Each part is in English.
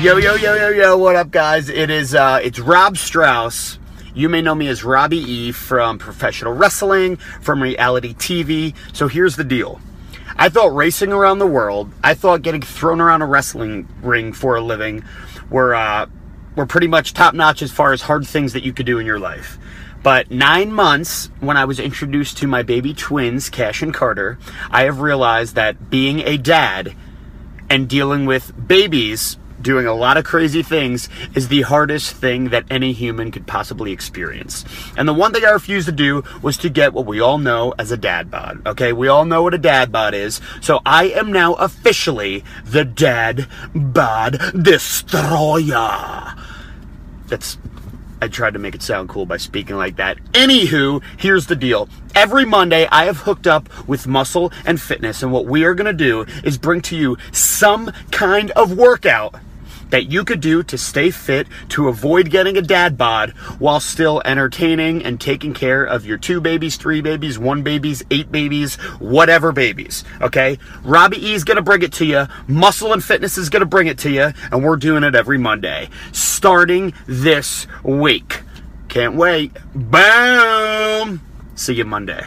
Yo, yo, yo, yo, yo, what up, guys? It is, uh, it's Rob Strauss. You may know me as Robbie E from professional wrestling, from reality TV. So here's the deal. I thought racing around the world, I thought getting thrown around a wrestling ring for a living were, uh, were pretty much top notch as far as hard things that you could do in your life. But nine months when I was introduced to my baby twins, Cash and Carter, I have realized that being a dad and dealing with babies doing a lot of crazy things is the hardest thing that any human could possibly experience. And the one thing I refused to do was to get what we all know as a dad bod. Okay, we all know what a dad bod is. So I am now officially the dad bod destroyer. That's I tried to make it sound cool by speaking like that. Anywho, here's the deal. Every Monday, I have hooked up with Muscle and Fitness, and what we are going to do is bring to you some kind of workout that you could do to stay fit, to avoid getting a dad bod, while still entertaining and taking care of your two babies, three babies, one babies, eight babies, whatever babies. Okay? Robbie E is gonna bring it to you. Muscle and Fitness is gonna bring it to you, and we're doing it every Monday, starting this week. Can't wait. Boom! See you Monday.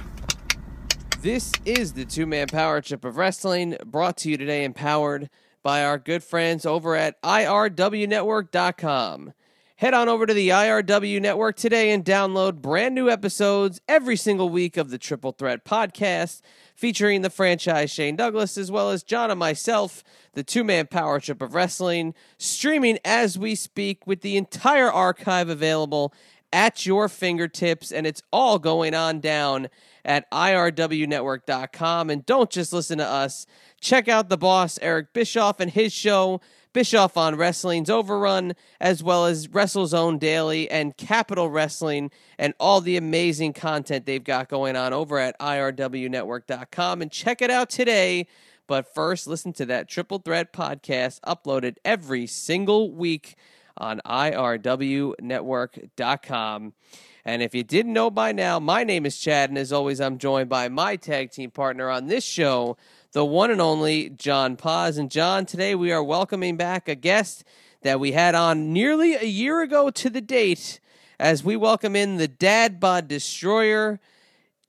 This is the two man power trip of wrestling brought to you today, empowered by our good friends over at IRWNetwork.com. Head on over to the IRW Network today and download brand new episodes every single week of the Triple Threat podcast, featuring the franchise Shane Douglas, as well as John and myself, the two man power trip of wrestling, streaming as we speak with the entire archive available at your fingertips, and it's all going on down at IRWNetwork.com. And don't just listen to us. Check out the boss, Eric Bischoff, and his show, Bischoff on Wrestling's Overrun, as well as WrestleZone Daily and Capital Wrestling, and all the amazing content they've got going on over at IRWNetwork.com. And check it out today. But first, listen to that Triple Threat podcast uploaded every single week on IRWNetwork.com. And if you didn't know by now, my name is Chad, and as always, I'm joined by my tag team partner on this show, the one and only John Paz. And John, today we are welcoming back a guest that we had on nearly a year ago to the date as we welcome in the Dad Bod Destroyer.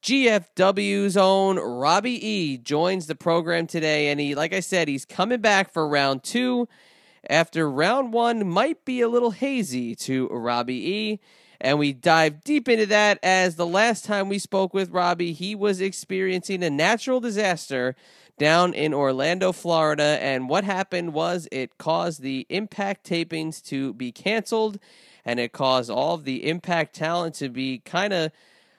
GFW's own Robbie E joins the program today, and he, like I said, he's coming back for round two after round one might be a little hazy to Robbie E. And we dive deep into that as the last time we spoke with Robbie, he was experiencing a natural disaster down in Orlando, Florida. And what happened was it caused the Impact tapings to be canceled and it caused all of the Impact talent to be kind of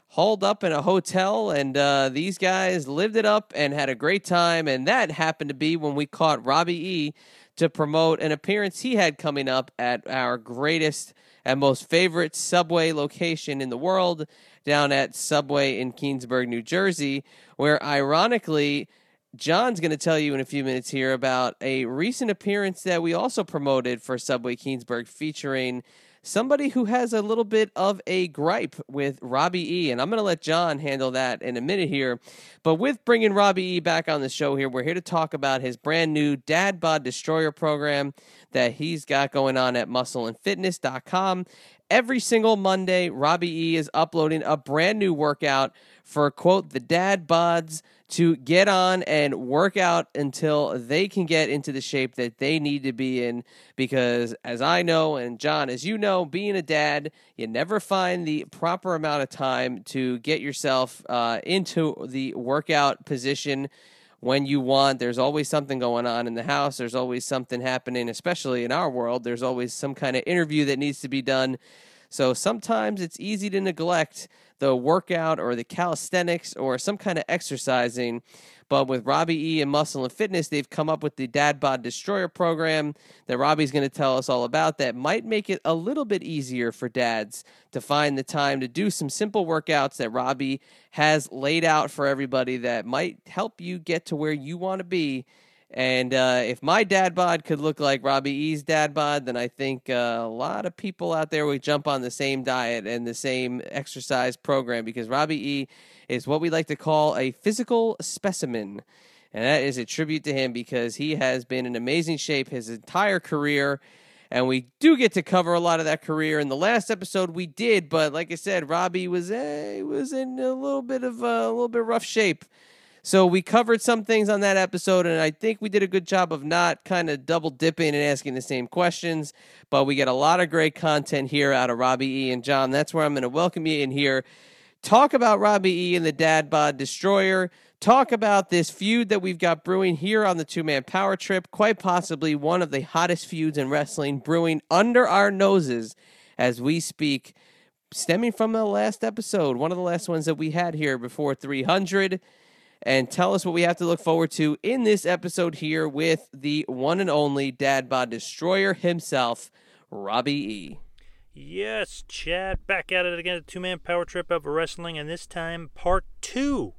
hauled up in a hotel, and uh, these guys lived it up and had a great time. And that happened to be when we caught Robbie E to promote an appearance he had coming up at our greatest and most favorite Subway location in the world, down at Subway in Keansburg, New Jersey, where ironically, John's going to tell you in a few minutes here about a recent appearance that we also promoted for Subway Keansburg featuring somebody who has a little bit of a gripe with Robbie E. And I'm going to let John handle that in a minute here. But with bringing Robbie E. back on the show here, we're here to talk about his brand new Dad Bod Destroyer program that he's got going on at muscleandfitness.com. Every single Monday, Robbie E is uploading a brand new workout for, quote, the dad bods to get on and work out until they can get into the shape that they need to be in. Because, as I know, and John, as you know, being a dad, you never find the proper amount of time to get yourself uh, into the workout position when you want. There's always something going on in the house. There's always something happening, especially in our world. There's always some kind of interview that needs to be done. So sometimes it's easy to neglect the workout or the calisthenics or some kind of exercising. But with Robbie E and Muscle and Fitness, they've come up with the Dad Bod Destroyer program that Robbie's going to tell us all about that might make it a little bit easier for dads to find the time to do some simple workouts that Robbie has laid out for everybody that might help you get to where you want to be and uh, if my dad bod could look like Robbie E's dad bod, then I think uh, a lot of people out there would jump on the same diet and the same exercise program because Robbie E is what we like to call a physical specimen. And that is a tribute to him because he has been in amazing shape his entire career. And we do get to cover a lot of that career. In the last episode, we did, but like I said, Robbie was uh, was in a little bit of uh, a little bit rough shape so we covered some things on that episode, and I think we did a good job of not kind of double dipping and asking the same questions. But we get a lot of great content here out of Robbie E and John. That's where I'm going to welcome you in here. Talk about Robbie E and the Dad Bod Destroyer. Talk about this feud that we've got brewing here on the two man power trip. Quite possibly one of the hottest feuds in wrestling brewing under our noses as we speak, stemming from the last episode, one of the last ones that we had here before 300 and tell us what we have to look forward to in this episode here with the one and only Dad Bod Destroyer himself, Robbie E. Yes, Chad, back at it again, a two man power trip of wrestling, and this time part two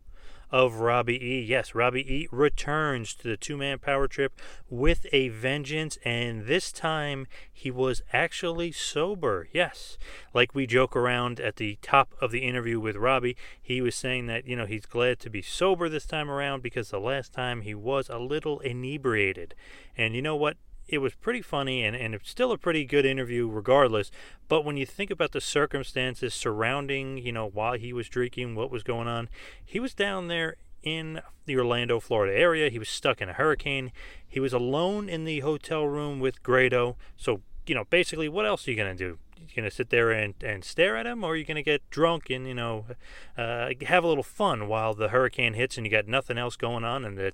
of Robbie E. Yes, Robbie E returns to the two man power trip with a vengeance, and this time he was actually sober. Yes, like we joke around at the top of the interview with Robbie, he was saying that, you know, he's glad to be sober this time around because the last time he was a little inebriated. And you know what? It was pretty funny and, and it's still a pretty good interview regardless. But when you think about the circumstances surrounding, you know, while he was drinking, what was going on, he was down there in the Orlando, Florida area. He was stuck in a hurricane. He was alone in the hotel room with Grado. So, you know, basically, what else are you going to do? You're going to sit there and, and stare at him, or you're going to get drunk and, you know, uh, have a little fun while the hurricane hits and you got nothing else going on and the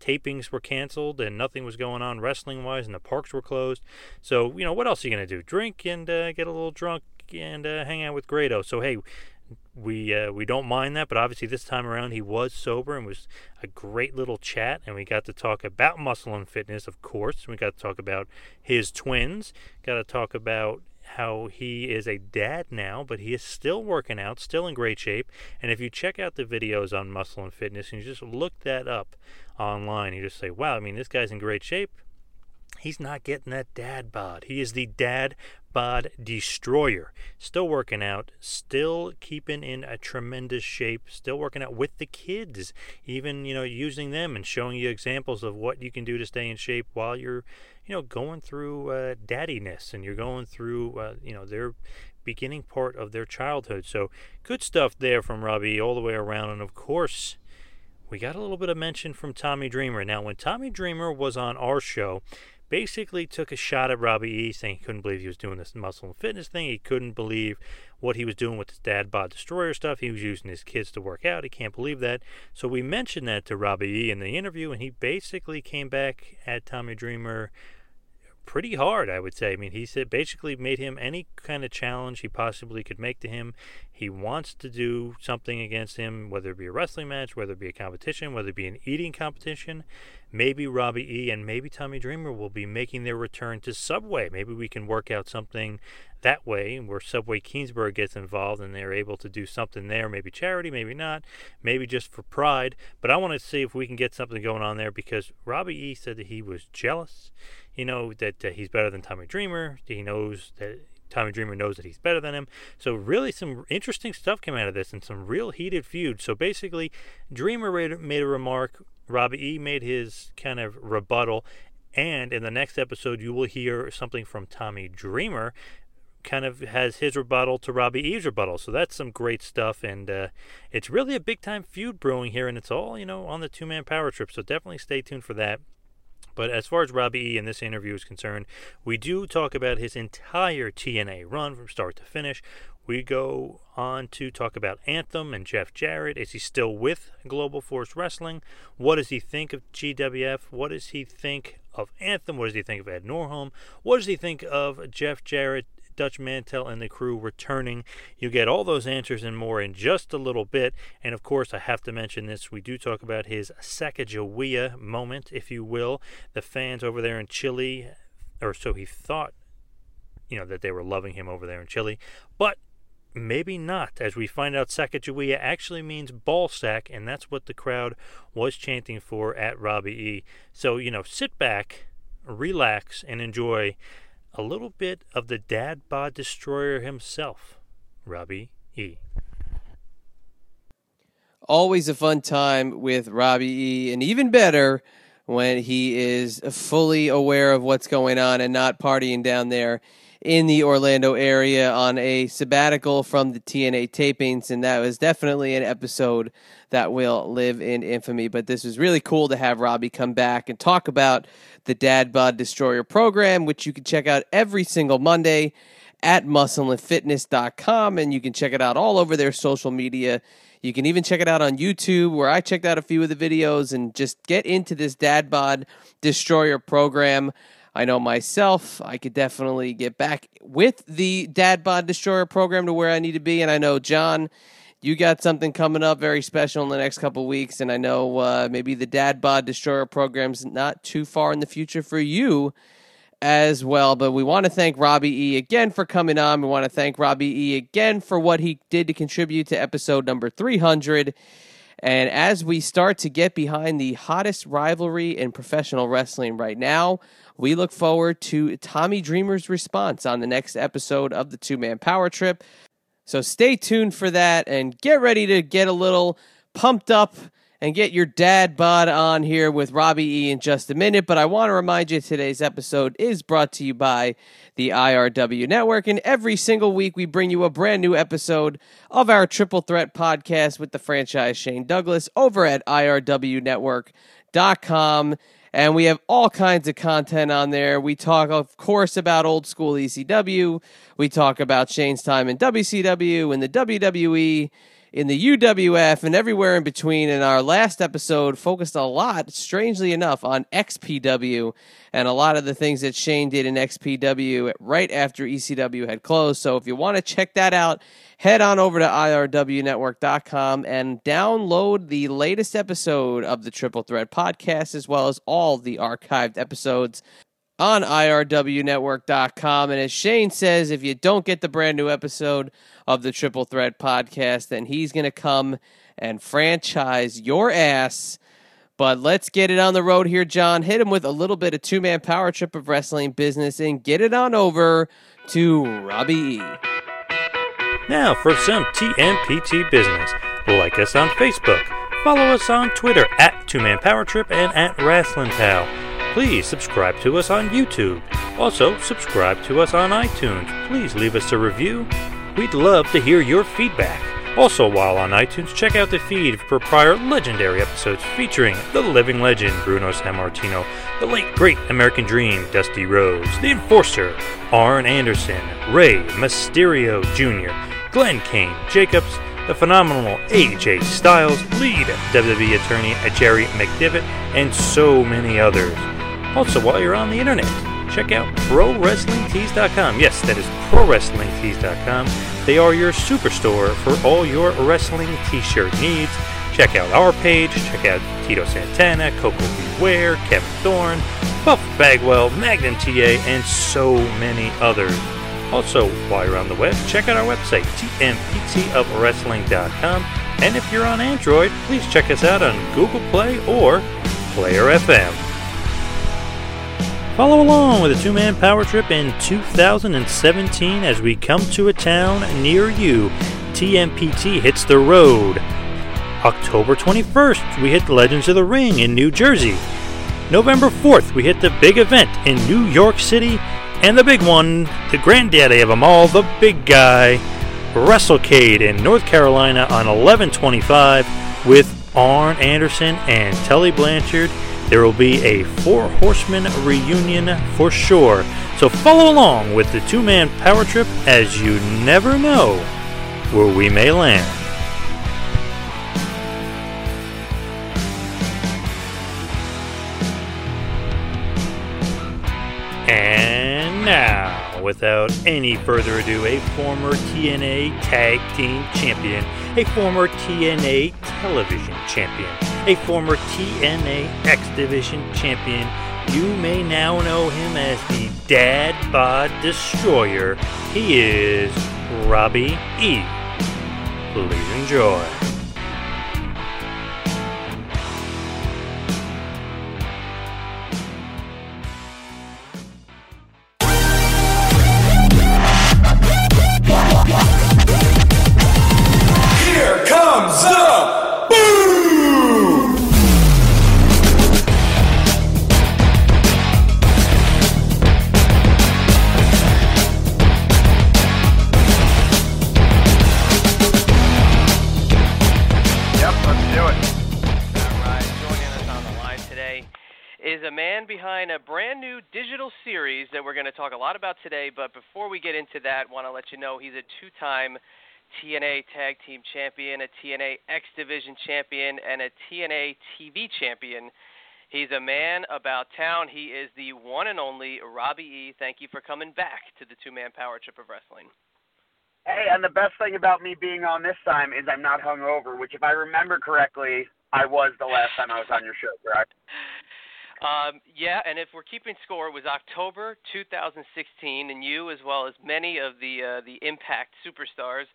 tapings were canceled and nothing was going on wrestling wise and the parks were closed. So, you know, what else are you going to do? Drink and uh, get a little drunk and uh, hang out with Grado. So, hey, we uh, we don't mind that, but obviously this time around he was sober and was a great little chat, and we got to talk about muscle and fitness, of course. We got to talk about his twins. Got to talk about how he is a dad now, but he is still working out, still in great shape. And if you check out the videos on muscle and fitness and you just look that up online, you just say, wow, I mean, this guy's in great shape. He's not getting that dad bod. He is the dad bod destroyer. Still working out, still keeping in a tremendous shape, still working out with the kids, even, you know, using them and showing you examples of what you can do to stay in shape while you're, you know, going through uh, daddiness and you're going through, uh, you know, their beginning part of their childhood. So good stuff there from Robbie all the way around. And of course, we got a little bit of mention from Tommy Dreamer. Now, when Tommy Dreamer was on our show, basically took a shot at Robbie E, saying he couldn't believe he was doing this muscle and fitness thing. He couldn't believe what he was doing with his dad bod destroyer stuff. He was using his kids to work out. He can't believe that. So we mentioned that to Robbie E in the interview, and he basically came back at Tommy Dreamer pretty hard, I would say. I mean, he said basically made him any kind of challenge he possibly could make to him. He wants to do something against him, whether it be a wrestling match, whether it be a competition, whether it be an eating competition. Maybe Robbie E and maybe Tommy Dreamer will be making their return to Subway. Maybe we can work out something that way where Subway Keansburg gets involved and they're able to do something there. Maybe charity, maybe not, maybe just for pride. But I want to see if we can get something going on there because Robbie E said that he was jealous you know that uh, he's better than Tommy Dreamer. He knows that Tommy Dreamer knows that he's better than him. So really, some interesting stuff came out of this, and some real heated feud. So basically, Dreamer made a remark. Robbie E made his kind of rebuttal, and in the next episode, you will hear something from Tommy Dreamer. Kind of has his rebuttal to Robbie E's rebuttal, so that's some great stuff, and uh, it's really a big time feud brewing here, and it's all you know on the two man power trip. So definitely stay tuned for that. But as far as Robbie E in this interview is concerned, we do talk about his entire TNA run from start to finish. We go on to talk about Anthem and Jeff Jarrett. Is he still with Global Force Wrestling? What does he think of GWF? What does he think of Anthem? What does he think of Ed Nordholm? What does he think of Jeff Jarrett Dutch Mantell and the crew returning. You get all those answers and more in just a little bit. And of course, I have to mention this. We do talk about his Sacagawea moment, if you will. The fans over there in Chile, or so he thought, you know, that they were loving him over there in Chile. But maybe not, as we find out Sacagawea actually means ball sack, and that's what the crowd was chanting for at Robbie E. So, you know, sit back, relax, and enjoy a little bit of the dad bod destroyer himself, Robbie E. Always a fun time with Robbie E, and even better when he is fully aware of what's going on and not partying down there in the Orlando area on a sabbatical from the TNA tapings, and that was definitely an episode that will live in infamy. But this was really cool to have Robbie come back and talk about the Dad Bod Destroyer program, which you can check out every single Monday at muscleandfitness.com, and you can check it out all over their social media. You can even check it out on YouTube, where I checked out a few of the videos and just get into this Dad Bod Destroyer program. I know myself, I could definitely get back with the Dad Bod Destroyer program to where I need to be. And I know, John, you got something coming up very special in the next couple weeks. And I know uh, maybe the Dad Bod Destroyer program's not too far in the future for you as well. But we want to thank Robbie E again for coming on. We want to thank Robbie E again for what he did to contribute to episode number 300. And as we start to get behind the hottest rivalry in professional wrestling right now, we look forward to Tommy Dreamer's response on the next episode of the Two Man Power Trip. So stay tuned for that and get ready to get a little pumped up and get your dad bod on here with Robbie E in just a minute. But I want to remind you today's episode is brought to you by the IRW Network. And every single week, we bring you a brand new episode of our Triple Threat podcast with the franchise Shane Douglas over at IRWNetwork.com. And we have all kinds of content on there. We talk, of course, about old school ECW. We talk about Shane's time in WCW and the WWE, in the UWF, and everywhere in between. And our last episode focused a lot, strangely enough, on XPW and a lot of the things that Shane did in XPW right after ECW had closed. So if you want to check that out, head on over to irwnetwork.com and download the latest episode of the Triple Threat podcast, as well as all the archived episodes on irwnetwork.com. And as Shane says, if you don't get the brand new episode of the Triple Threat podcast, then he's going to come and franchise your ass. But let's get it on the road here, John. Hit him with a little bit of two man power trip of wrestling business and get it on over to Robbie E. Now for some TMPT business. Like us on Facebook. Follow us on Twitter at Two Man Power Trip and at Wrestling Pal. Please subscribe to us on YouTube. Also, subscribe to us on iTunes. Please leave us a review. We'd love to hear your feedback. Also, while on iTunes, check out the feed for prior legendary episodes featuring the living legend Bruno Sammartino, the late great American Dream Dusty Rhodes, the Enforcer Arn Anderson, Rey Mysterio Jr., Glenn Kane Jacobs, the phenomenal AJ Styles, lead WWE attorney Jerry McDevitt, and so many others. Also, while you're on the internet, check out ProWrestlingTees.com. Yes, that is ProWrestlingTees.com. They are your superstore for all your wrestling t-shirt needs. Check out our page, check out Tito Santana, Coco Beware, Kevin Thorn, Buff Bagwell, Magnum TA, and so many others. Also, while you're on the web, check out our website, tmptofwrestling.com. And if you're on Android, please check us out on Google Play or Player FM. Follow along with a two man power trip in 2017 as we come to a town near you. TMPT hits the road. October 21st, we hit the Legends of the Ring in New Jersey. November 4th, we hit the big event in New York City. And the big one, the granddaddy of them all, the big guy, WrestleCade in North Carolina on 1125 with Arn Anderson and Tully Blanchard. There will be a Four Horsemen reunion for sure. So follow along with the two man power trip as you never know where we may land. And now, without any further ado, a former TNA Tag Team Champion, a former TNA Television Champion, a former TNA X Division Champion. You may now know him as the Dad Bod Destroyer. He is Robbie E. Please enjoy. Digital series that we're going to talk a lot about today. But before we get into that, want to let you know he's a two-time TNA Tag Team Champion, a TNA X Division Champion, and a TNA TV Champion. He's a man about town. He is the one and only Robbie E. Thank you for coming back to the two-man power trip of wrestling. Hey, and the best thing about me being on this time is I'm not hungover, which, if I remember correctly, I was the last time I was on your show, correct? Um, yeah, and if we're keeping score, it was October 2016, and you, as well as many of the uh, the Impact superstars,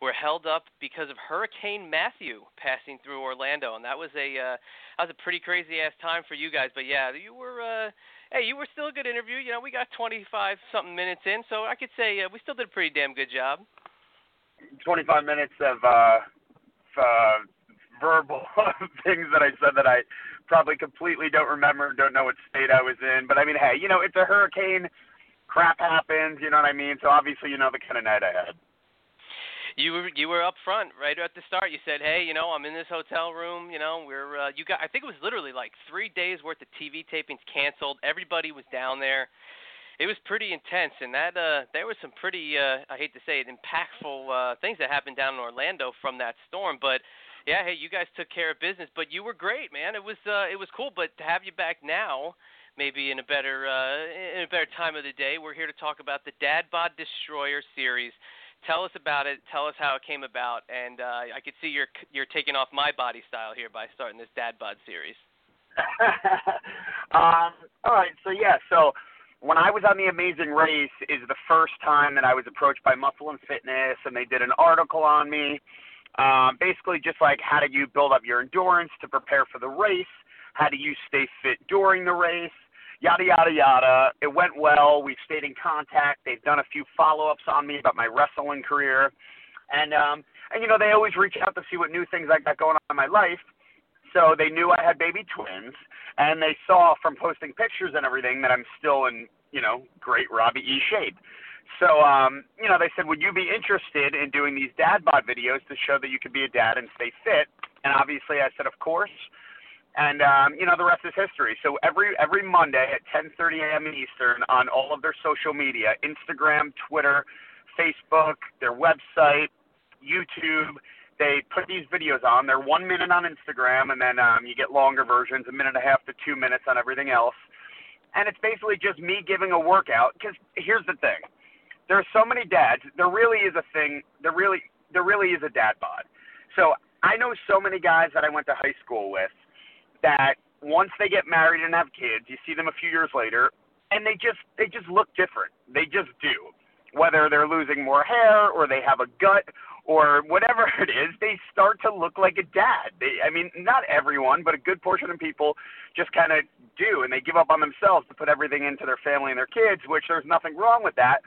were held up because of Hurricane Matthew passing through Orlando, and that was a uh, that was a pretty crazy ass time for you guys. But yeah, you were. Uh, Hey, you were still a good interview. You know, we got 25 something minutes in, so I could say uh, we still did a pretty damn good job. 25 minutes of uh, uh, verbal things that I said that I probably completely don't remember, don't know what state I was in. But I mean, hey, you know, it's a hurricane. Crap happens, you know what I mean? So obviously, you know the kind of night I had. You were you were up front right at the start. You said, "Hey, you know, I'm in this hotel room. You know, we're uh, you got. I think it was literally like three days worth of TV tapings canceled. Everybody was down there. It was pretty intense, and that uh, there was some pretty uh, I hate to say it, impactful uh, things that happened down in Orlando from that storm. But yeah, hey, you guys took care of business. But you were great, man. It was uh, it was cool. But to have you back now, maybe in a better uh, in a better time of the day, we're here to talk about the Dad Bod Destroyer series. Tell us about it. Tell us how it came about. And uh, I could see you're you're taking off my body style here by starting this Dad Bod series. um, all right, so yeah, so when I was on the Amazing Race is the first time that I was approached by Muscle and Fitness, and they did an article on me. Um, basically, just like how do you build up your endurance to prepare for the race? How do you stay fit during the race? Yada yada yada. It went well. We've stayed in contact. They've done a few follow-ups on me about my wrestling career, and um, and you know they always reach out to see what new things I got going on in my life. So they knew I had baby twins, and they saw from posting pictures and everything that I'm still in, you know, great Robbie E shape. So, um, you know, they said, would you be interested in doing these dad bod videos to show that you could be a dad and stay fit? And obviously, I said, of course. And um, you know, the rest is history. So every every Monday at 10:30 a.m. Eastern on all of their social media, Instagram, Twitter, Facebook, their website, YouTube, they put these videos on. They're one minute on Instagram, and then um, you get longer versions, a minute and a half to two minutes on everything else. And it's basically just me giving a workout. Because here's the thing: there are so many dads. There really is a thing. There really, there really is a dad bod. So I know so many guys that I went to high school with that once they get married and have kids, you see them a few years later, and they just they just look different. They just do. Whether they're losing more hair or they have a gut or whatever it is, they start to look like a dad. They, I mean, not everyone, but a good portion of people just kind of do, and they give up on themselves to put everything into their family and their kids, which there's nothing wrong with that.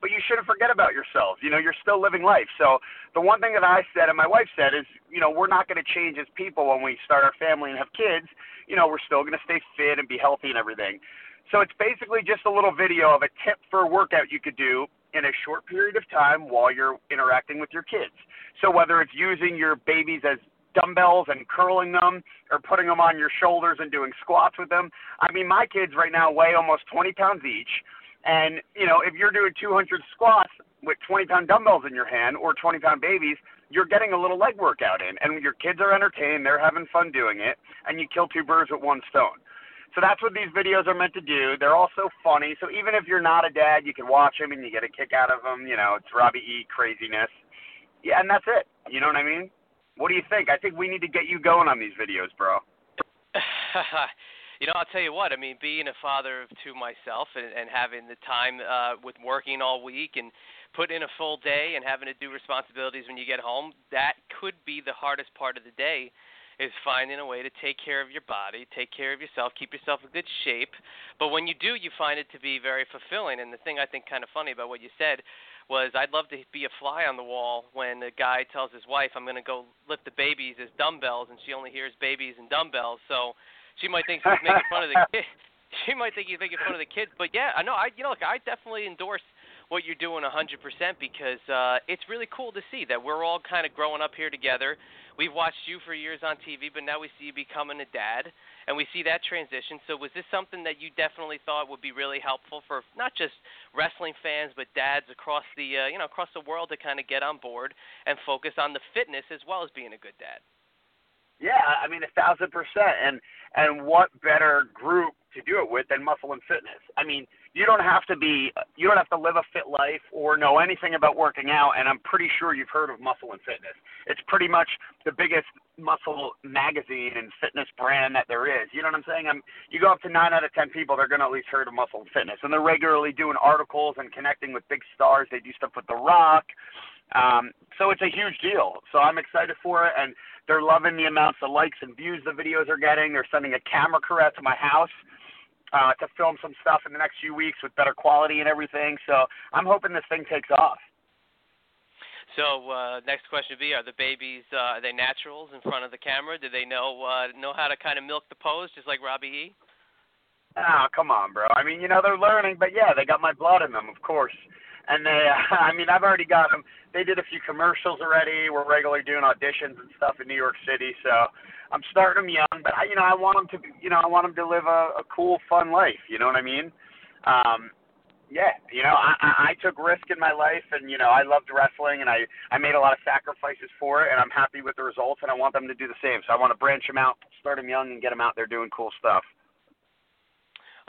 But you shouldn't forget about yourselves. You know, you're still living life. So the one thing that I said and my wife said is, you know, we're not going to change as people when we start our family and have kids. You know, we're still going to stay fit and be healthy and everything. So it's basically just a little video of a tip for a workout you could do in a short period of time while you're interacting with your kids. So whether it's using your babies as dumbbells and curling them or putting them on your shoulders and doing squats with them. I mean, my kids right now weigh almost 20 pounds each. And, you know, if you're doing 200 squats with 20 pound dumbbells in your hand or 20 pound babies, you're getting a little leg workout in. And your kids are entertained, they're having fun doing it, and you kill two birds with one stone. So that's what these videos are meant to do. They're also funny. So even if you're not a dad, you can watch them and you get a kick out of them. You know, it's Robbie E craziness. Yeah, and that's it. You know what I mean? What do you think? I think we need to get you going on these videos, bro. you know, I'll tell you what. I mean, being a father two myself and, and having the time uh, with working all week and putting in a full day and having to do responsibilities when you get home, that could be the hardest part of the day is finding a way to take care of your body, take care of yourself, keep yourself in good shape. But when you do, you find it to be very fulfilling. And the thing I think kind of funny about what you said was I'd love to be a fly on the wall when the guy tells his wife, I'm going to go lift the babies as dumbbells, and she only hears babies and dumbbells. So she might think he's making fun of the kid. She might think he's making fun of the kids. But yeah, I know. I you know, look, I definitely endorse what you're doing 100% because uh, it's really cool to see that we're all kind of growing up here together we've watched you for years on TV, but now we see you becoming a dad, and we see that transition. So, was this something that you definitely thought would be really helpful for not just wrestling fans, but dads across the uh, you know across the world to kind of get on board and focus on the fitness as well as being a good dad? Yeah, I mean a thousand percent, and and what better group to do it with than Muscle and Fitness? I mean, you don't have to be you don't have to live a fit life or know anything about working out and i'm pretty sure you've heard of muscle and fitness. It's pretty much the biggest muscle magazine and fitness brand that there is. You know what i'm saying? I'm you go up to nine out of ten people they're to at least heard of muscle and fitness. And they're regularly doing articles and connecting with big stars. They do stuff with the rock um, so it's a huge deal so i'm excited for it and they're loving the amounts of likes and views the videos are getting they're sending a camera crew out to my house uh, to film some stuff in the next few weeks with better quality and everything. So I'm hoping this thing takes off. So uh, next question would be: Are the babies uh, are they naturals in front of the camera? Do they know uh, know how to kind of milk the pose, just like Robbie E? Oh, come on, bro. I mean, you know they're learning, but yeah, they got my blood in them, of course. And they, I mean, I've already got them. They did a few commercials already. We're regularly doing auditions and stuff in New York City. So I'm starting them young, but I, you know, I want them to, you know, I want them to live a, a cool, fun life. You know what I mean? Um, yeah, you know, I, I, I took risk in my life, and you know, I loved wrestling, and I, I made a lot of sacrifices for it, and I'm happy with the results, and I want them to do the same. So I want to branch them out, start them young, and get them out there doing cool stuff.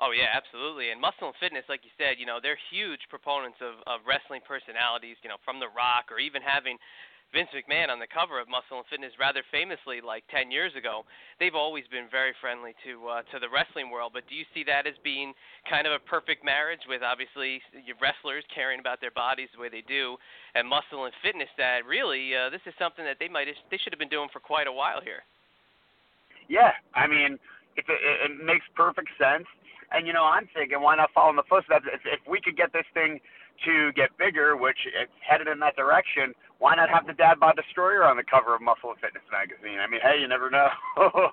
Oh yeah, absolutely. And Muscle and Fitness, like you said, you know, they're huge proponents of, of wrestling personalities, you know, from The Rock or even having Vince McMahon on the cover of Muscle and Fitness rather famously like 10 years ago. They've always been very friendly to uh, to the wrestling world, but do you see that as being kind of a perfect marriage with obviously wrestlers caring about their bodies the way they do and Muscle and Fitness that really uh, this is something that they might they should have been doing for quite a while here. Yeah, I mean, it, it, it makes perfect sense. And you know, I'm thinking, why not follow in the footsteps? If, if we could get this thing to get bigger, which it's headed in that direction, why not have the Dad Bod Destroyer on the cover of Muscle and Fitness magazine? I mean, hey, you never know.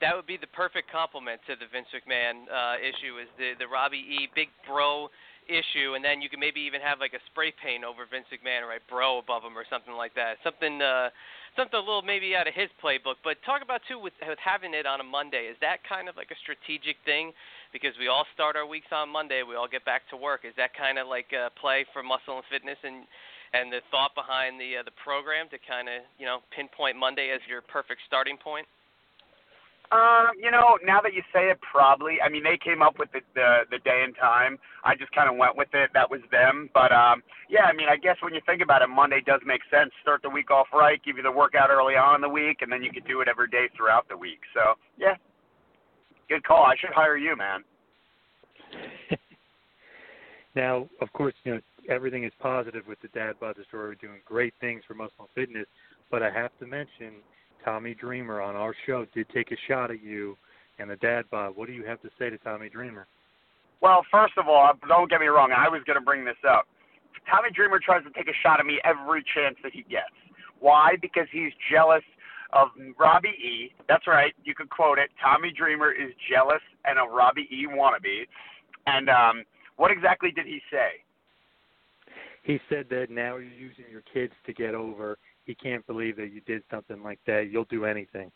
that would be the perfect complement to the Vince McMahon uh, issue. Is the the Robbie E. Big Bro issue, and then you can maybe even have like a spray paint over Vince McMahon, right, bro above him or something like that. Something, uh, something a little maybe out of his playbook. But talk about too with, with having it on a Monday. Is that kind of like a strategic thing? Because we all start our weeks on Monday, we all get back to work. Is that kind of like a play for Muscle and Fitness and and the thought behind the uh, the program to kind of you know pinpoint Monday as your perfect starting point? Um, you know, now that you say it, probably. I mean, they came up with the the, the day and time. I just kind of went with it. That was them. But um, yeah, I mean, I guess when you think about it, Monday does make sense. Start the week off right, give you the workout early on in the week, and then you could do it every day throughout the week. So yeah, good call. I should hire you, man. now, of course, you know everything is positive with the Dad Bod story. Doing great things for Muscle Fitness, but I have to mention Tommy Dreamer on our show did take a shot at you and the dad bod. What do you have to say to Tommy Dreamer? Well, first of all, don't get me wrong. I was going to bring this up. Tommy Dreamer tries to take a shot at me every chance that he gets. Why? Because he's jealous of Robbie E. That's right. You could quote it. Tommy Dreamer is jealous and a Robbie E. wannabe. And um, what exactly did he say? He said that now you're using your kids to get over he can't believe that you did something like that. You'll do anything.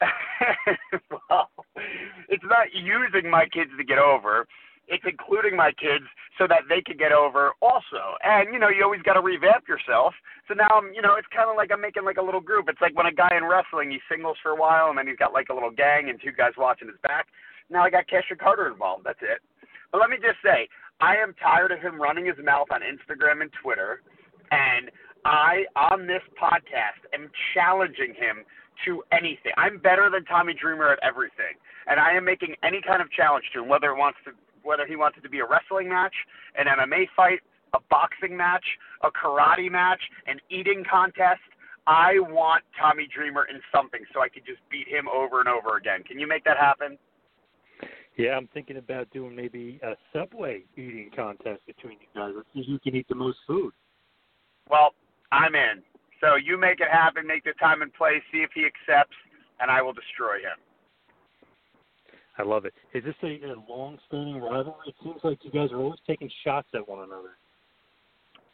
well, it's not using my kids to get over. It's including my kids so that they can get over also. And you know, you always got to revamp yourself. So now I'm, you know, it's kind of like I'm making like a little group. It's like when a guy in wrestling he singles for a while and then he's got like a little gang and two guys watching his back. Now I got Cash and Carter involved. That's it. But let me just say, I am tired of him running his mouth on Instagram and Twitter, and I, on this podcast, am challenging him to anything. I'm better than Tommy Dreamer at everything, and I am making any kind of challenge to him, whether it wants to, whether he wants it to be a wrestling match, an MMA fight, a boxing match, a karate match, an eating contest. I want Tommy Dreamer in something so I could just beat him over and over again. Can you make that happen? Yeah, I'm thinking about doing maybe a Subway eating contest between you guys. Let's see who can eat the most food. Well, I'm in. So you make it happen, make the time and place, see if he accepts, and I will destroy him. I love it. Is this a, a long-standing rivalry? It seems like you guys are always taking shots at one another.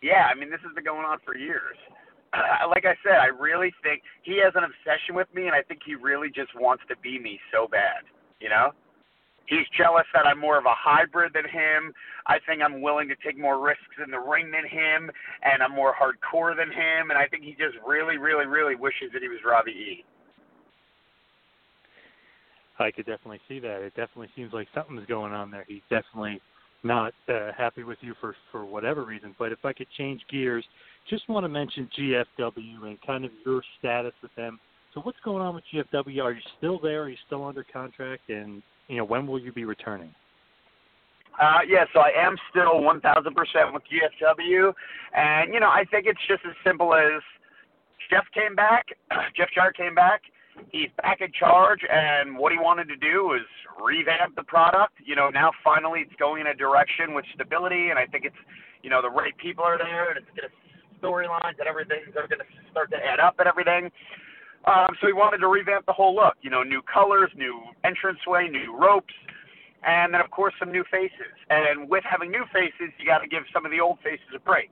Yeah, I mean this has been going on for years. like I said, I really think he has an obsession with me, and I think he really just wants to be me so bad. You know? He's jealous that I'm more of a hybrid than him. I think I'm willing to take more risks in the ring than him, and I'm more hardcore than him. And I think he just really, really, really wishes that he was Robbie E. I could definitely see that. It definitely seems like something's going on there. He's definitely not uh, happy with you for for whatever reason. But if I could change gears, just want to mention GFW and kind of your status with them. So what's going on with GFW? Are you still there? Are you still under contract? And you know, when will you be returning? Uh, yeah, so I am still 1,000% with GFW, and you know, I think it's just as simple as Jeff came back, Jeff Jarrett came back. He's back in charge, and what he wanted to do was revamp the product. You know, now finally it's going in a direction with stability, and I think it's, you know, the right people are there, and it's going to storylines and everything are going to start to add up and everything. Um, so he wanted to revamp the whole look. You know, new colors, new entranceway, new ropes, and then of course some new faces. And with having new faces, you got to give some of the old faces a break.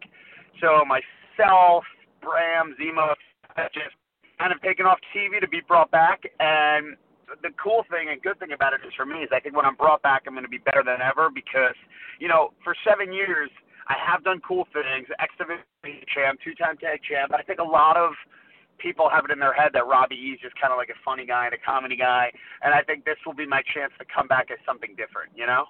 So myself, Bram, Zemo, just kind of taken off TV to be brought back. And the cool thing and good thing about it is for me is I think when I'm brought back, I'm going to be better than ever because you know for seven years I have done cool things, X Division champ, two-time tag champ. But I think a lot of people have it in their head that Robbie E is just kind of like a funny guy and a comedy guy, and I think this will be my chance to come back as something different. You know?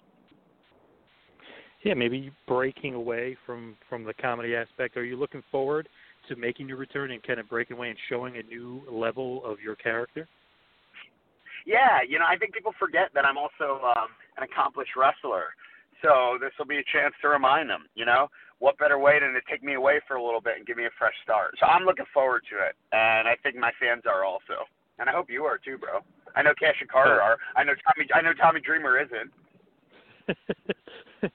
Yeah, maybe breaking away from from the comedy aspect. Are you looking forward to making your return and kind of breaking away and showing a new level of your character? Yeah, you know, I think people forget that I'm also um, an accomplished wrestler. So this will be a chance to remind them, you know, what better way than to take me away for a little bit and give me a fresh start. So I'm looking forward to it, and I think my fans are also, and I hope you are too, bro. I know Cash and Carter are. I know Tommy. I know Tommy Dreamer isn't.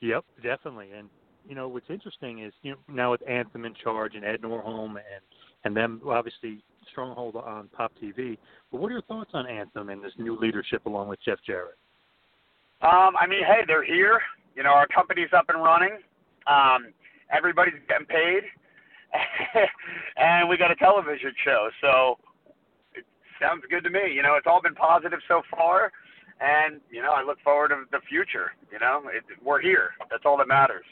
yep, definitely. And you know what's interesting is you know now with Anthem in charge and Ed Nordholm and and them obviously stronghold on Pop TV. But what are your thoughts on Anthem and this new leadership along with Jeff Jarrett? Um, I mean, hey, they're here. you know, our company's up and running. Um, everybody's getting paid, and we got a television show. So it sounds good to me. You know, it's all been positive so far, and you know, I look forward to the future. You know, it, we're here. That's all that matters.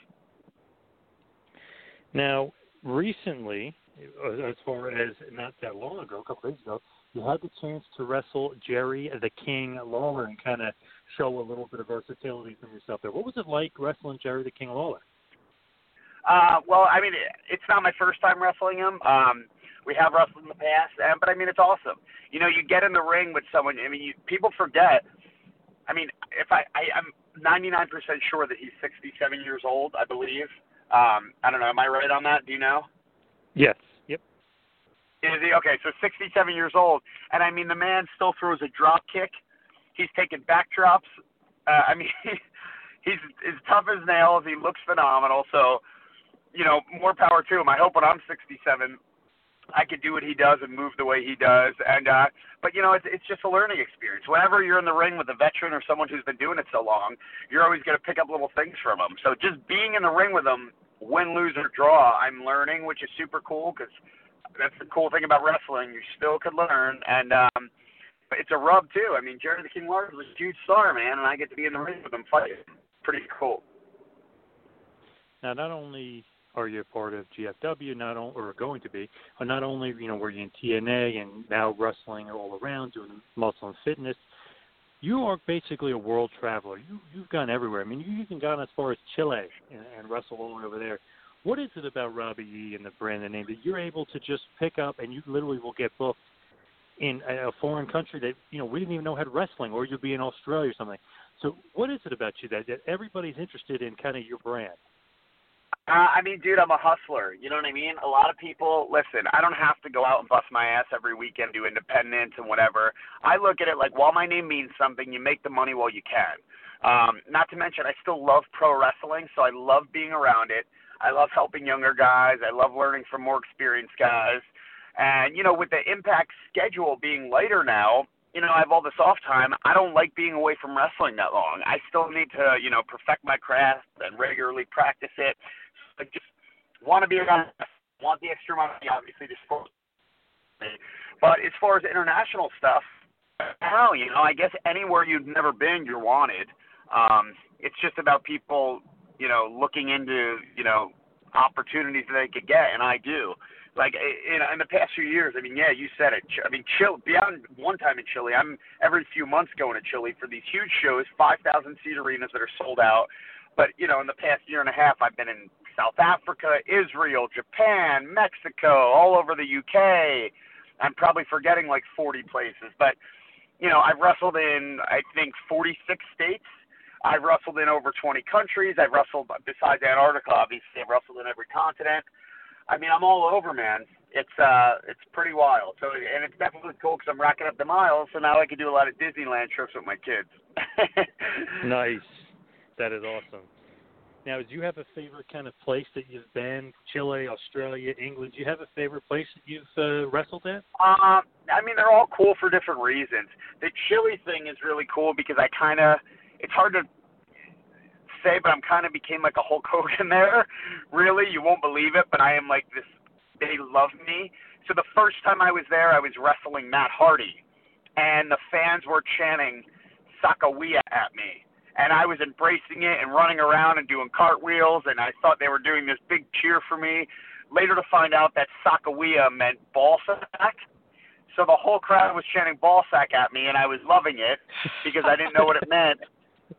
Now, recently, as far as not that long ago, a couple days ago, you had the chance to wrestle Jerry the King Lawler and kind of show a little bit of versatility from yourself there. What was it like wrestling Jerry the King Lawler? Uh, well, I mean, it's not my first time wrestling him. Um, we have wrestled in the past, and, but I mean, it's awesome. You know, you get in the ring with someone. I mean, you, people forget. I mean, if I, I I'm 99% sure that he's 67 years old, I believe. Um, I don't know. Am I right on that? Do you know? Yes. Yep. Is he okay? So 67 years old, and I mean, the man still throws a drop kick. He's taking backdrops. Uh, I mean, he's as tough as nails. He looks phenomenal. So, you know, more power to him. I hope when I'm 67, I could do what he does and move the way he does. And uh, but you know, it's it's just a learning experience. Whenever you're in the ring with a veteran or someone who's been doing it so long, you're always going to pick up little things from them. So just being in the ring with them, win, lose or draw, I'm learning, which is super cool because that's the cool thing about wrestling. You still could learn, and um, it's a rub too. I mean, Jerry the King Lawler was a huge star, man, and I get to be in the ring with him fighting. Pretty cool. Now, not only are you a part of GFW, not only or going to be, but not only you know were you in TNA and now wrestling all around doing muscle and fitness. You are basically a world traveler. You you've gone everywhere. I mean, you've even gone as far as Chile and, and wrestled all the way over there. What is it about Robbie E and the brand the name that you're able to just pick up and you literally will get booked in a foreign country that you know we didn't even know had wrestling, or you'll be in Australia or something. So, what is it about you that, that everybody's interested in kind of your brand? Uh, I mean, dude, I'm a hustler. You know what I mean? A lot of people, listen, I don't have to go out and bust my ass every weekend, do independence and whatever. I look at it like, while my name means something, you make the money while you can. Um, not to mention, I still love pro wrestling, so I love being around it. I love helping younger guys. I love learning from more experienced guys. And, you know, with the impact schedule being later now, you know, I have all this off time. I don't like being away from wrestling that long. I still need to, you know, perfect my craft and regularly practice it. I just want to be around, want the extra money, obviously, to support But as far as international stuff, hell, you know, I guess anywhere you've never been, you're wanted. Um, it's just about people, you know, looking into, you know, opportunities that they could get, and I do. Like in, in the past few years, I mean, yeah, you said it. I mean, Chile. Beyond one time in Chile, I'm every few months going to Chile for these huge shows, 5,000 seat arenas that are sold out. But you know, in the past year and a half, I've been in South Africa, Israel, Japan, Mexico, all over the UK. I'm probably forgetting like 40 places, but you know, I've wrestled in I think 46 states. I've wrestled in over 20 countries. I've wrestled besides Antarctica, obviously. I've wrestled in every continent. I mean, I'm all over, man. It's uh, it's pretty wild. So, and it's definitely cool because I'm racking up the miles. So now I can do a lot of Disneyland trips with my kids. nice. That is awesome. Now, do you have a favorite kind of place that you've been? Chile, Australia, England. Do you have a favorite place that you've uh, wrestled at? Um, I mean, they're all cool for different reasons. The Chile thing is really cool because I kind of, it's hard to say, but I'm kind of became like a Hulk Hogan there. Really, you won't believe it, but I am like this. They love me. So the first time I was there, I was wrestling Matt Hardy, and the fans were chanting Sacagawea at me and I was embracing it and running around and doing cartwheels, and I thought they were doing this big cheer for me. Later to find out that Sacagawea meant ball sack. So the whole crowd was chanting ball sack at me, and I was loving it because I didn't know what it meant.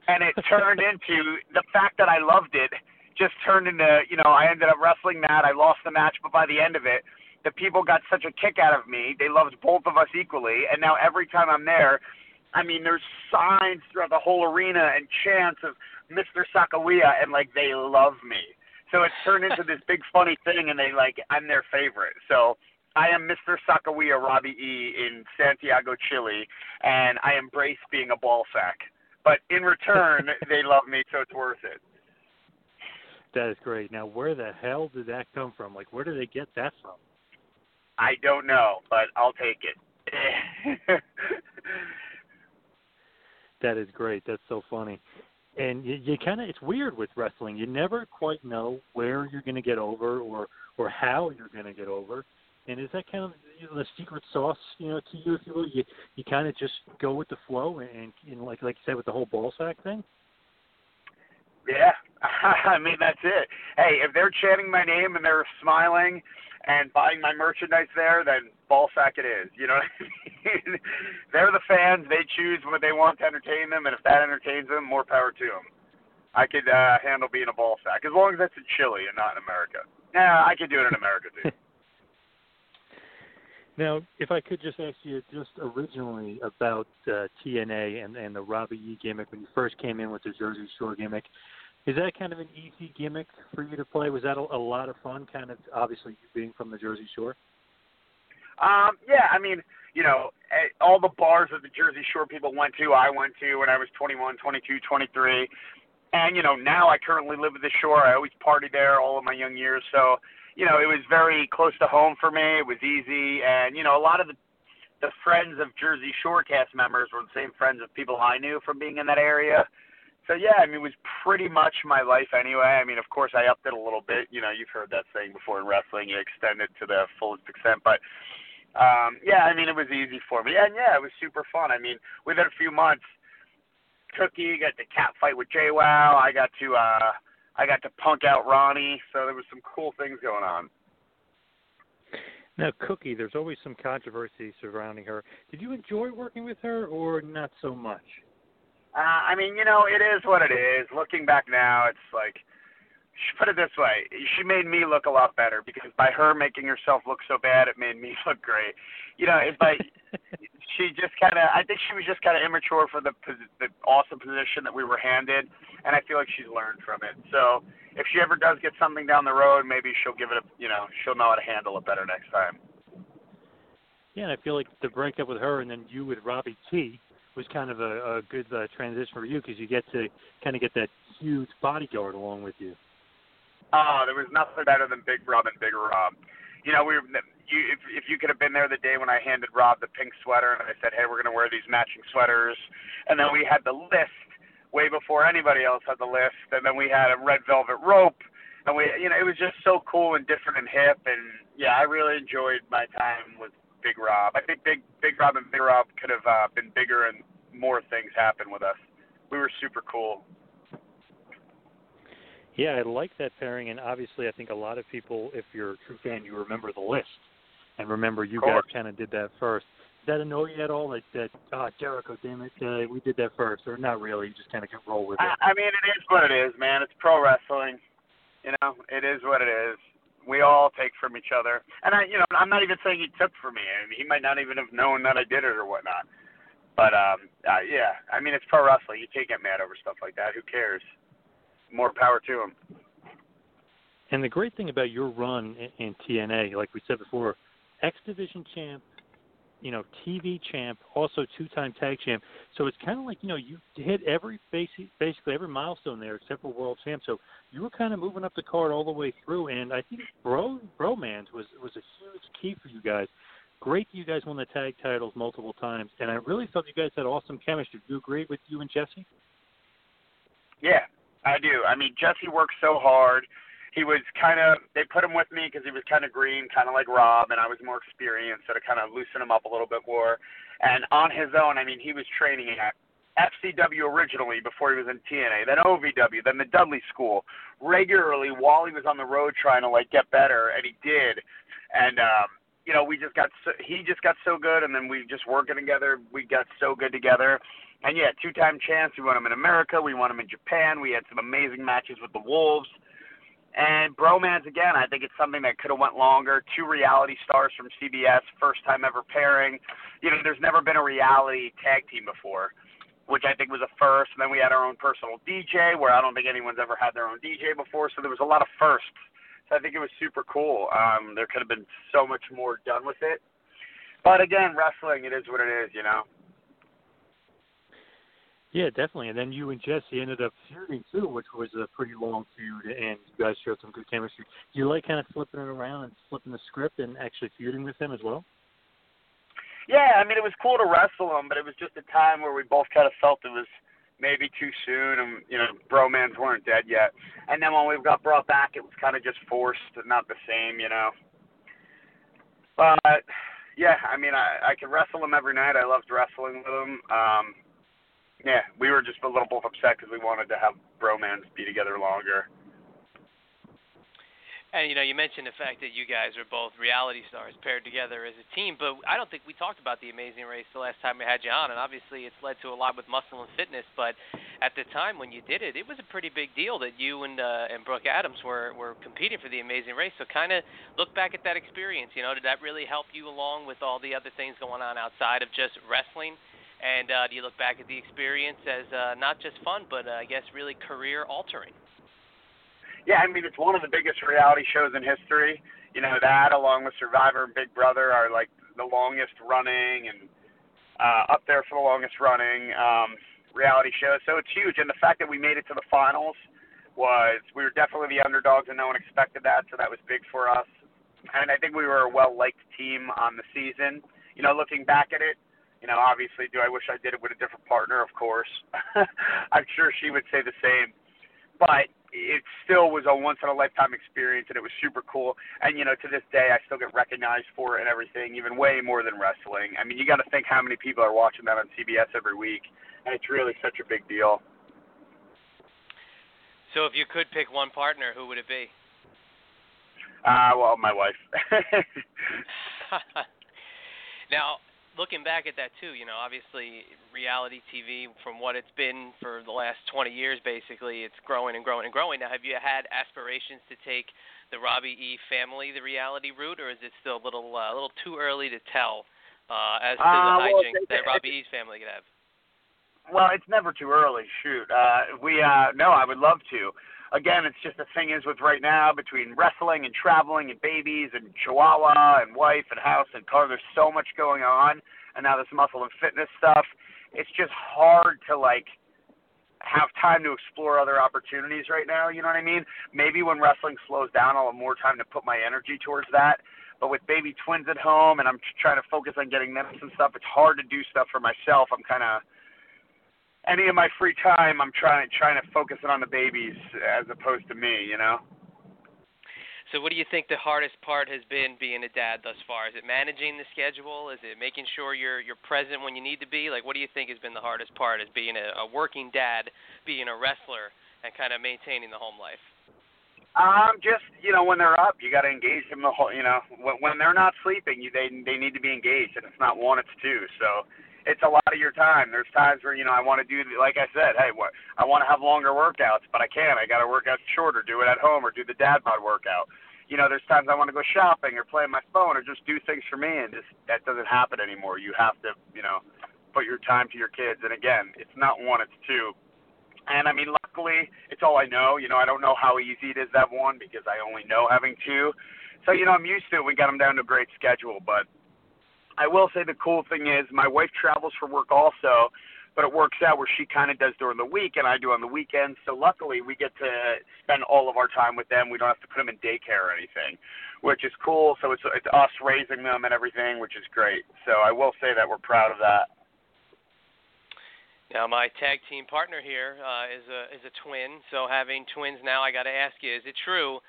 And it turned into the fact that I loved it just turned into, you know, I ended up wrestling that. I lost the match, but by the end of it, the people got such a kick out of me. They loved both of us equally, and now every time I'm there, I mean, there's signs throughout the whole arena and chants of Mr. Sacagawea, and like they love me. So it's turned into this big funny thing, and they like I'm their favorite. So I am Mr. Sacagawea Robbie E in Santiago, Chile, and I embrace being a ball sack. But in return, they love me, so it's worth it. That is great. Now, where the hell did that come from? Like, where did they get that from? I don't know, but I'll take it. that is great. That's so funny. and you, you kind of it's weird with wrestling. You never quite know where you're going to get over or or how you're going to get over. And is that kind of you know, the secret sauce, you know, to you, if you will? You you kind of just go with the flow, and, and like like you said with the whole ball sack thing. Yeah, I mean that's it. Hey, if they're chanting my name and they're smiling and buying my merchandise there, then ball sack it is. You know what I mean? they're the fans. They choose what they want to entertain them, and if that entertains them, more power to them. I could uh, handle being a ball sack as long as that's in Chile and not in America. Yeah, I could do it in America too. Now, if I could just ask you just originally about uh, TNA and, and the Robbie E gimmick when you first came in with the Jersey Shore gimmick, is that kind of an easy gimmick for you to play? Was that a, a lot of fun? Kind of obviously being from the Jersey Shore. Um, yeah, I mean, you know, eh, all the bars that the Jersey Shore people went to, I went to when I was 21, 22, 23. And, you know, now I currently live at the shore. I always party there all of my young years. So, you know, it was very close to home for me. It was easy. And, you know, a lot of the, the friends of Jersey Shore cast members were the same friends of people I knew from being in that area. So yeah, I mean, it was pretty much my life anyway. I mean, of course, I upped it a little bit. You know, you've heard that saying before in wrestling, you extend it to the fullest extent. But um, yeah, I mean, it was easy for me, and yeah, it was super fun. I mean, within a few months, Cookie got the cat fight with JWoww. I got to uh, I got to punk out Ronnie. So there was some cool things going on. Now, Cookie, there's always some controversy surrounding her. Did you enjoy working with her, or not so much? Uh, I mean, you know, it is what it is. Looking back now, it's like, put it this way: she made me look a lot better because by her making herself look so bad, it made me look great. You know, it's like she just kind of. I think she was just kind of immature for the the awesome position that we were handed, and I feel like she's learned from it. So if she ever does get something down the road, maybe she'll give it a. You know, she'll know how to handle it better next time. Yeah, and I feel like the breakup with her and then you with Robbie T was kind of a, a good uh, transition for you because you get to kind of get that huge bodyguard along with you. Oh, there was nothing better than Big Rob and Big Rob. You know, we you if if you could have been there the day when I handed Rob the pink sweater and I said, "Hey, we're going to wear these matching sweaters," and then we had the list way before anybody else had the list, and then we had a red velvet rope, and we you know it was just so cool and different and hip, and yeah, I really enjoyed my time with Big Rob. I think Big Big Rob and Big Rob could have uh, been bigger and more things happen with us. We were super cool. Yeah, I like that pairing, and obviously, I think a lot of people, if you're a true fan, you remember the list, and remember you guys kind of did that first. Did that annoy you at all? Like that? Oh, Jericho, damn it, uh, we did that first, or not really? You just kind of can roll with it. I, I mean, it is what it is, man. It's pro wrestling. You know, it is what it is. We all take from each other, and I, you know, I'm not even saying he took from me. I mean, he might not even have known that I did it or whatnot. But um, uh, yeah, I mean, it's pro wrestling. You can't get mad over stuff like that. Who cares? More power to him. And the great thing about your run in, in TNA, like we said before, X Division champ, you know, TV champ, also two-time tag champ. So it's kind of like you know you hit every basic, basically every milestone there except for world champ. So you were kind of moving up the card all the way through, and I think bro BroMans was was a huge key for you guys. Great that you guys won the tag titles multiple times, and I really felt you guys had awesome chemistry. Do you agree with you and Jessie? Yeah, I do. I mean, Jessie worked so hard. He was kind of, they put him with me because he was kind of green, kind of like Rob, and I was more experienced, so to kind of loosen him up a little bit more. And on his own, I mean, he was training at FCW originally before he was in TNA, then OVW, then the Dudley School, regularly while he was on the road trying to like get better, and he did. And um, you know, we just got so, he just got so good, and then we just working together. We got so good together. And yeah, two-time champs. We won him in America. We won him in Japan. We had some amazing matches with the Wolves. And BroMans again, I think it's something that could have went longer. Two reality stars from CBS, first time ever pairing. You know, there's never been a reality tag team before, which I think was a first. And then we had our own personal DJ, where I don't think anyone's ever had their own DJ before. So there was a lot of firsts. So I think it was super cool. Um, there could have been so much more done with it. But again, wrestling, it is what it is, you know. Yeah, definitely. And then you and Jessie ended up feuding too, which was a pretty long feud, and you guys showed some good chemistry. Do you like kind of flipping it around and flipping the script and actually feuding with him as well? Yeah, I mean it was cool to wrestle him, but it was just a time where we both kind of felt it was maybe too soon, and you know, BroMans weren't dead yet. And then when we got brought back, it was kind of just forced, and not the same, you know. But yeah, I mean, I I could wrestle him every night. I loved wrestling with him. Um, yeah, we were just a little both upset because we wanted to have BroMans be together longer. And you know, you mentioned the fact that you guys are both reality stars paired together as a team, but I don't think we talked about the Amazing Race the last time we had you on. And obviously, it's led to a lot with muscle and fitness. But at the time when you did it, it was a pretty big deal that you and uh, and Brooke Adams were were competing for the Amazing Race. So kind of look back at that experience. You know, did that really help you along with all the other things going on outside of just wrestling? And uh, do you look back at the experience as uh, not just fun, but uh, I guess really career altering? yeah, I mean, it's one of the biggest reality shows in history. You know, that along with Survivor and Big Brother are like the longest running and uh, up there for the longest running um, reality shows. So it's huge. And the fact that we made it to the finals was, we were definitely the underdogs and no one expected that. So that was big for us. And I think we were a well liked team on the season. You know, looking back at it, you know, obviously, do I wish I did it with a different partner? Of course. I'm sure she would say the same. But it still was a once in a lifetime experience and it was super cool. And you know, to this day I still get recognized for it and everything, even way more than wrestling. I mean, you got to think how many people are watching that on CBS every week, and it's really such a big deal. So if you could pick one partner, who would it be? Uh, well, my wife. now, looking back at that too, you know, obviously reality TV from what it's been for the last 20 years basically, it's growing and growing and growing. Now, have you had aspirations to take the Robbie E family the reality route or is it still a little uh, a little too early to tell uh as to uh, the well, hijinks that Robbie E's family could have? Well, it's never too early. Shoot, uh, we uh, no, I would love to. Again, it's just the thing is with right now between wrestling and traveling and babies and Chihuahua and wife and house and car. There's so much going on, and now this muscle and fitness stuff. It's just hard to like have time to explore other opportunities right now. You know what I mean? Maybe when wrestling slows down, I'll have more time to put my energy towards that. But with baby twins at home, and I'm trying to focus on getting them some stuff, it's hard to do stuff for myself. I'm kind of any of my free time, I'm trying trying to focus it on the babies as opposed to me. You know. So, what do you think the hardest part has been being a dad thus far? Is it managing the schedule? Is it making sure you're you're present when you need to be? Like, what do you think has been the hardest part? Is being a, a working dad, being a wrestler, and kind of maintaining the home life? Um, just you know, when they're up, you got to engage them the whole. You know, when when they're not sleeping, you they they need to be engaged, and it's not one, it's two. So it's a lot of your time. There's times where you know I want to do like I said, hey, what I want to have longer workouts, but I can't. I got to work out shorter, do it at home, or do the dad bod workout. You know, there's times I want to go shopping or play on my phone or just do things for me, and just that doesn't happen anymore. You have to, you know, put your time to your kids. And again, it's not one, it's two. And I mean, luckily, it's all I know. You know, I don't know how easy it is that one because I only know having two. So you know, I'm used to it. We got them down to a great schedule, but I will say the cool thing is my wife travels for work also, but it works out where she kind of does during the week and I do on the weekends. So luckily we get to spend all of our time with them. We don't have to put them in daycare or anything, which is cool. So it's it's us raising them and everything, which is great. So I will say that we're proud of that. Now my tag team partner here uh, is a is a twin. So having twins now, I got to ask you: Is it true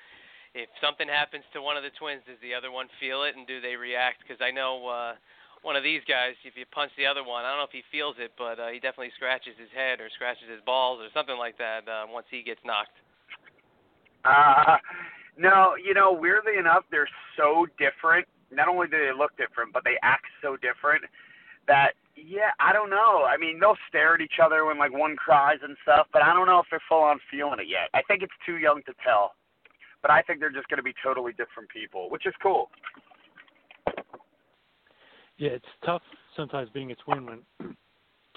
if something happens to one of the twins, does the other one feel it and do they react? Because I know uh, one of these guys, if you punch the other one, I don't know if he feels it, but uh, he definitely scratches his head or scratches his balls or something like that uh, once he gets knocked. Uh, no, you know, weirdly enough, they're so different. Not only do they look different, but they act so different that yeah, I don't know. I mean, they'll stare at each other when like one cries and stuff, but I don't know if they're full on feeling it yet. I think it's too young to tell but I think they're just going to be totally different people, which is cool. Yeah, it's tough sometimes being a twin when,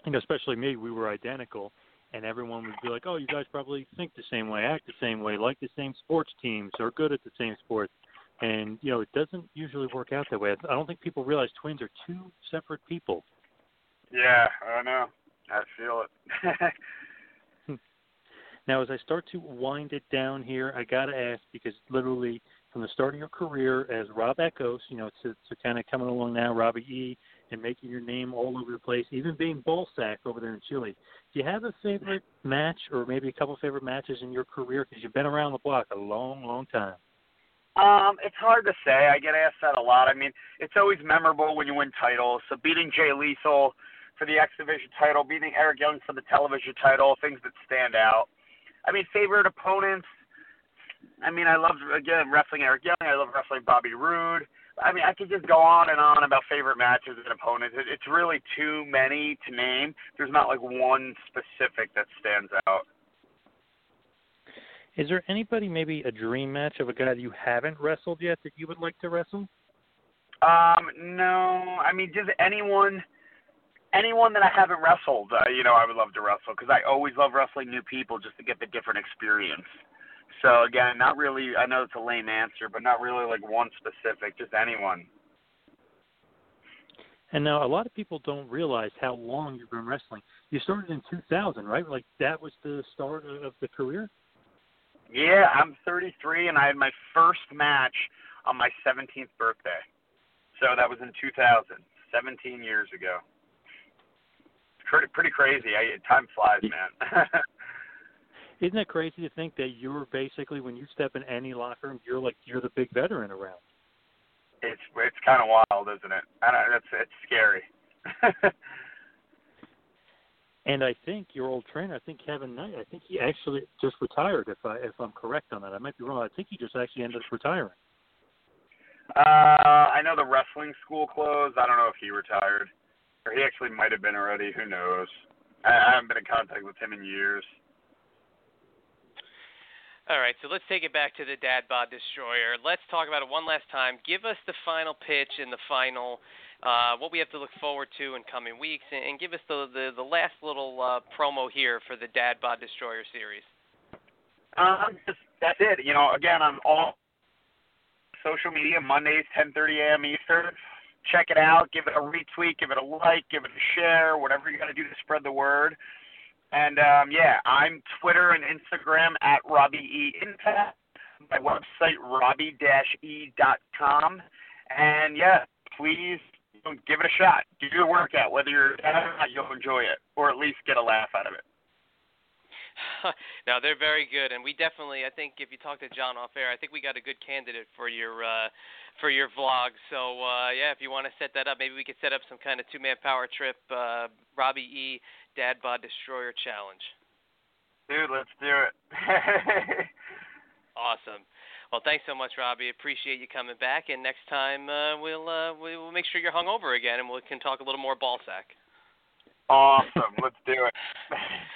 you know, especially me, we were identical, and everyone would be like, "Oh, you guys probably think the same way, act the same way, like the same sports teams, or good at the same sports." And you know, it doesn't usually work out that way. I don't think people realize twins are two separate people. Yeah, I know. I feel it. Now, as I start to wind it down here, I got to ask because literally from the start of your career as Rob Eckos, you know, to, to kind of coming along now, Robbie E, and making your name all over the place, even being ball sacked over there in Chile. Do you have a favorite match, or maybe a couple favorite matches in your career? Because you've been around the block a long, long time. Um, it's hard to say. I get asked that a lot. I mean, it's always memorable when you win titles. So beating Jay Lethal for the X Division title, beating Eric Young for the television title, things that stand out. I mean, favorite opponents. I mean, I love again wrestling Eric Young. I love wrestling Bobby Roode. I mean, I could just go on and on about favorite matches and opponents. It, it's really too many to name. There's not like one specific that stands out. Is there anybody, maybe a dream match of a guy that you haven't wrestled yet that you would like to wrestle? Um, no. I mean, just anyone, anyone that I haven't wrestled. Uh, you know, I would love to wrestle because I always love wrestling new people just to get the different experience. So again, not really. I know it's a lame answer, but not really like one specific. Just anyone. And now a lot of people don't realize how long you've been wrestling. You started in 2000, right? Like that was the start of the career. Yeah, I'm 33, and I had my first match on my 17th birthday. So that was in 2000, 17 years ago. Pretty pretty crazy. I, time flies, man. Isn't it crazy to think that you're basically when you step in any locker room, you're like you're the big veteran around? It's it's kind of wild, isn't it? I don't, it's it's scary. and I think your old trainer, I think Kevin Knight, I think he actually just retired. If I if I'm correct on that, I might be wrong. I think he just actually ended up retiring. Uh, I know the wrestling school closed. I don't know if he retired, or he actually might have been already. Who knows? I, I haven't been in contact with him in years. All right, so let's take it back to the Dad Bod Destroyer. Let's talk about it one last time. Give us the final pitch and the final, uh, what we have to look forward to in coming weeks, and, and give us the, the, the last little uh, promo here for the Dad Bod Destroyer series. Um, just, that's it. You know, again, I'm all social media Mondays, 10:30 a.m. Eastern. Check it out. Give it a retweet. Give it a like. Give it a share. Whatever you got to do to spread the word. And um, yeah, I'm Twitter and Instagram at Robbie E Impact. My website robbie-e.com. And yeah, please give it a shot. Do the workout, whether you're dad or not, you'll enjoy it, or at least get a laugh out of it. no, they're very good, and we definitely. I think if you talk to John off air, I think we got a good candidate for your uh, for your vlog. So uh, yeah, if you want to set that up, maybe we could set up some kind of two man power trip. Uh, Robbie E. Dad Bod Destroyer Challenge. Dude, let's do it. awesome. Well, thanks so much, Robbie. Appreciate you coming back. And next time uh, we'll uh, we'll make sure you're hung over again, and we can talk a little more ball sack. Awesome. Let's do it.